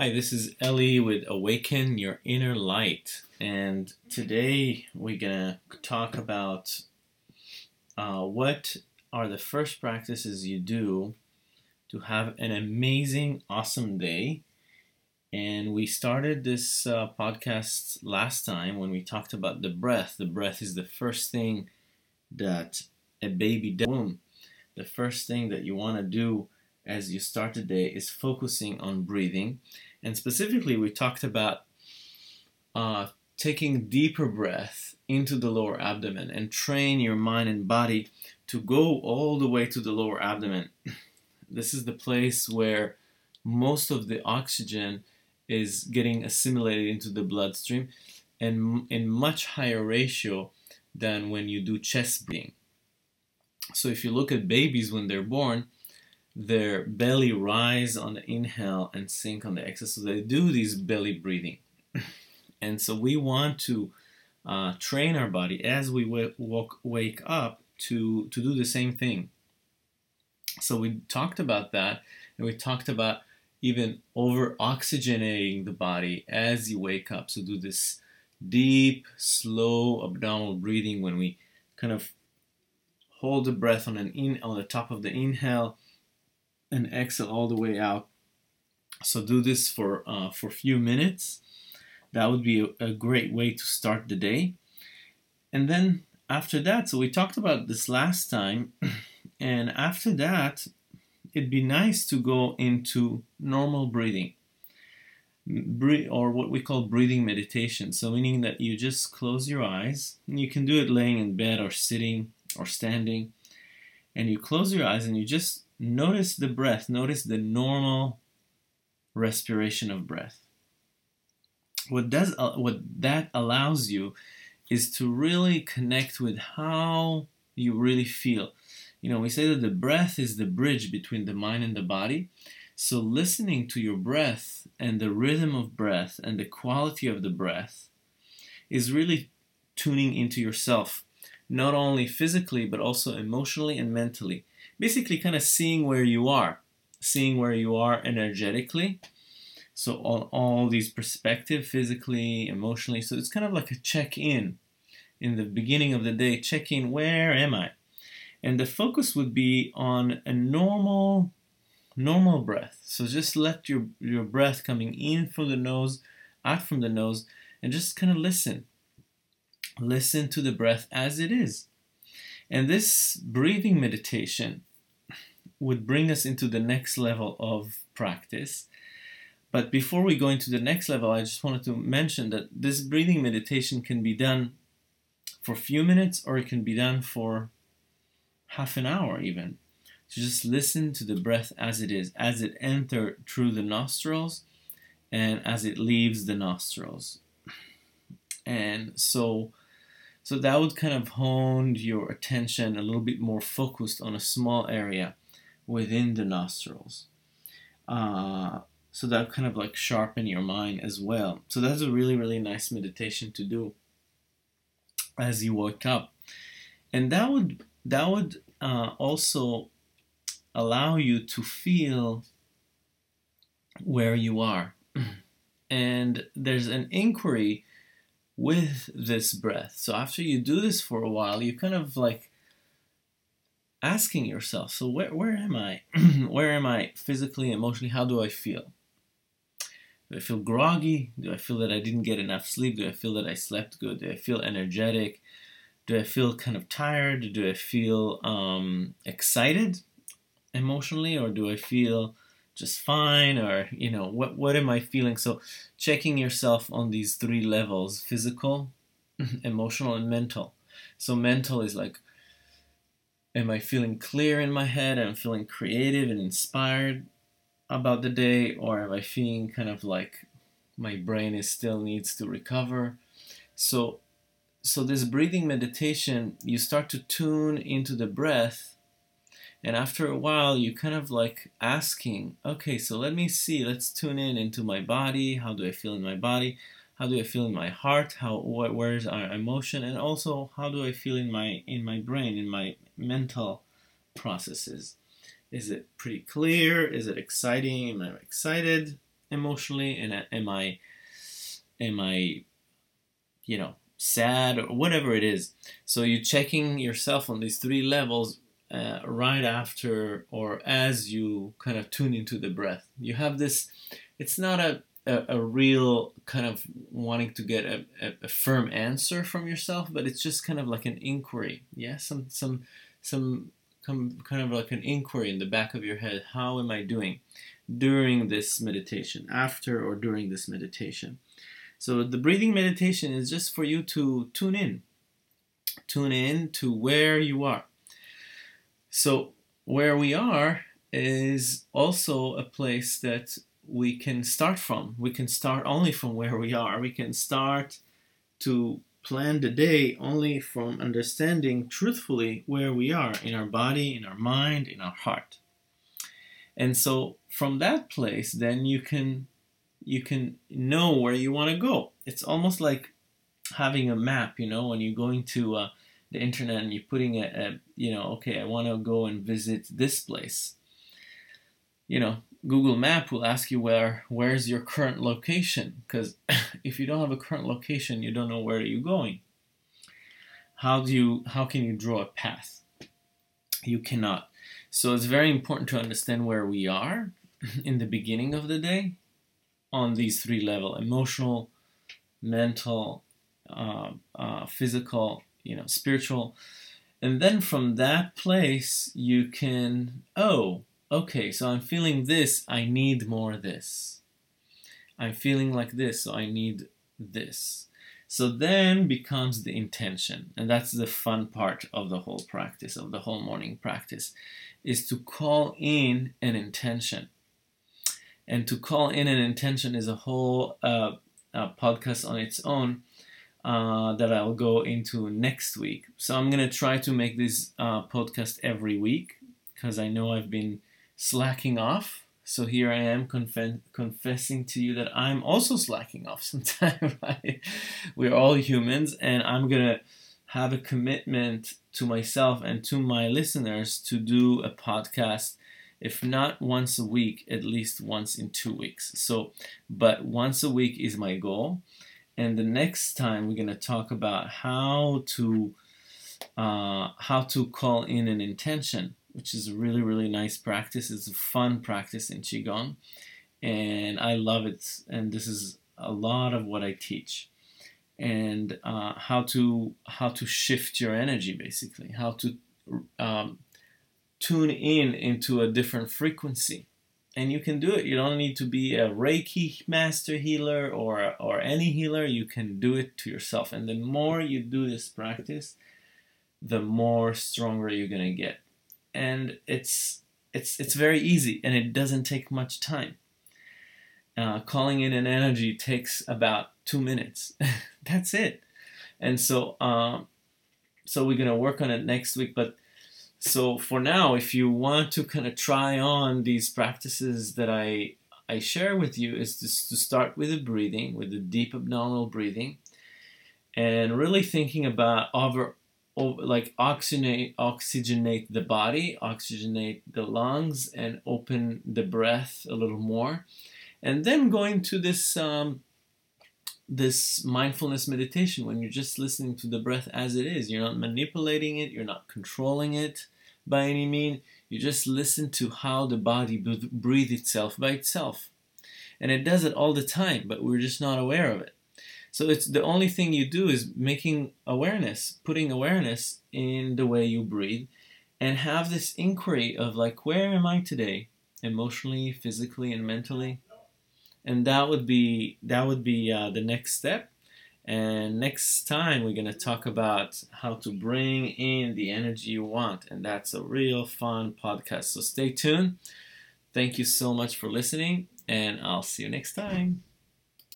Hi, this is Ellie with Awaken Your Inner Light, and today we're gonna talk about uh, what are the first practices you do to have an amazing, awesome day. And we started this uh, podcast last time when we talked about the breath. The breath is the first thing that a baby does. The first thing that you want to do as you start the day is focusing on breathing. And specifically, we talked about uh, taking deeper breath into the lower abdomen and train your mind and body to go all the way to the lower abdomen. This is the place where most of the oxygen is getting assimilated into the bloodstream and in much higher ratio than when you do chest breathing. So if you look at babies when they're born, their belly rise on the inhale and sink on the exhale. So they do these belly breathing. and so we want to uh, train our body as we w- walk, wake up to, to do the same thing. So we talked about that, and we talked about even over oxygenating the body as you wake up. So do this deep, slow abdominal breathing when we kind of hold the breath on an in on the top of the inhale and exhale all the way out. So do this for uh, for a few minutes. That would be a, a great way to start the day. And then after that, so we talked about this last time, and after that, it'd be nice to go into normal breathing or what we call breathing meditation. So, meaning that you just close your eyes. You can do it laying in bed or sitting or standing. And you close your eyes and you just notice the breath, notice the normal respiration of breath. What does uh, what that allows you is to really connect with how you really feel. You know, we say that the breath is the bridge between the mind and the body. So listening to your breath and the rhythm of breath and the quality of the breath is really tuning into yourself, not only physically but also emotionally and mentally basically kind of seeing where you are, seeing where you are energetically. So all, all these perspective, physically, emotionally. So it's kind of like a check-in in the beginning of the day. Check in, where am I? And the focus would be on a normal, normal breath. So just let your your breath coming in from the nose, out from the nose, and just kind of listen. Listen to the breath as it is. And this breathing meditation would bring us into the next level of practice. But before we go into the next level, I just wanted to mention that this breathing meditation can be done for a few minutes or it can be done for half an hour even. So just listen to the breath as it is, as it enters through the nostrils and as it leaves the nostrils. And so so that would kind of hone your attention a little bit more focused on a small area within the nostrils. Uh, so that kind of like sharpen your mind as well. So that's a really, really nice meditation to do as you wake up. And that would that would uh, also allow you to feel where you are. and there's an inquiry with this breath. So after you do this for a while, you kind of like asking yourself, so where, where am I? where am I physically, emotionally? How do I feel? Do I feel groggy? Do I feel that I didn't get enough sleep? Do I feel that I slept good? Do I feel energetic? Do I feel kind of tired? Do I feel um, excited emotionally? Or do I feel just fine? Or, you know, what, what am I feeling? So, checking yourself on these three levels physical, mm-hmm. emotional, and mental. So, mental is like, am I feeling clear in my head? Am I feeling creative and inspired about the day? Or am I feeling kind of like my brain is still needs to recover? So so this breathing meditation, you start to tune into the breath and after a while you kind of like asking okay so let me see let's tune in into my body how do i feel in my body how do I feel in my heart? How wh- where is our emotion? And also how do I feel in my in my brain, in my mental processes? Is it pretty clear? Is it exciting? Am I excited? emotionally and uh, am I am I you know sad or whatever it is. So you're checking yourself on these three levels uh, right after or as you kind of tune into the breath. You have this. It's not a a, a real kind of wanting to get a, a, a, firm answer from yourself, but it's just kind of like an inquiry. Yeah, some some some kind of like an inquiry in the back of your head. How am I doing during this meditation, after or during this meditation? So the breathing meditation is just for you to tune in, tune in to where you are. So where we are is also a place that we can start from. We can start only from where we are. We can start to plan the day only from understanding truthfully where we are in our body, in our mind, in our heart. And so from that place, then you can you can know where you want to go. It's almost like having a map, you know, when you're going to uh, the internet and you're putting a, a you know, okay, I want to go and visit this place. You know, Google Map will ask you where where's your current location because if you don't have a current location, you don't know where are you're going. How do you how can you draw a path? You cannot. So it's very important to understand where we are in the beginning of the day on these three level emotional, mental, uh, uh, physical, you know, spiritual. And then from that place, you can, oh, okay, so I'm feeling this, I need more this. I'm feeling like this, so I need this. So then becomes the intention, and that's the fun part of the whole practice, of the whole morning practice, is to call in an intention. And to call in an intention is a whole uh, uh, podcast on its own uh, that I'll go into next week. So I'm going to try to make this uh, podcast every week because I know I've been slacking off. So here I am conf- confessing to you that I'm also slacking off sometimes. We're all humans, and I'm gonna have a commitment to myself and to my listeners to do a podcast, if not once a week, at least once in two weeks. So, but once a week is my goal. And the next time we're gonna talk about how to uh, how to call in an intention which is a really, really nice practice. It's a fun practice in Qigong, and I love it. And this is a lot of what I teach, and uh, how to how to shift your energy, basically, how to um, tune in into a different frequency. And you can do it. You don't need to be a Reiki master healer or or any healer. You can do it to yourself. And the more you do this practice, the more stronger you're gonna get and it's it's it's very easy and it doesn't take much time. Uh, calling in an energy takes about two minutes. That's it. And so um, so we're gonna work on it next week. But so for now, if you want to kind of try on these practices that I I share with you, is just to start with the breathing, with the deep abdominal breathing, and really thinking about over like oxygenate oxygenate the body oxygenate the lungs and open the breath a little more. And then going to this um, this mindfulness meditation when you're just listening to the breath as it is. You're not manipulating it you're not controlling it by any means you just listen to how the body breathes itself by itself. And it does it all the time but we're just not aware of it. So it's the only thing you do is making awareness, putting awareness in the way you breathe, and have this inquiry of like, where am I today, emotionally, physically, and mentally, and that would be that would be uh, the next step. And next time we're gonna talk about how to bring in the energy you want, and that's a real fun podcast. So stay tuned. Thank you so much for listening, and I'll see you next time.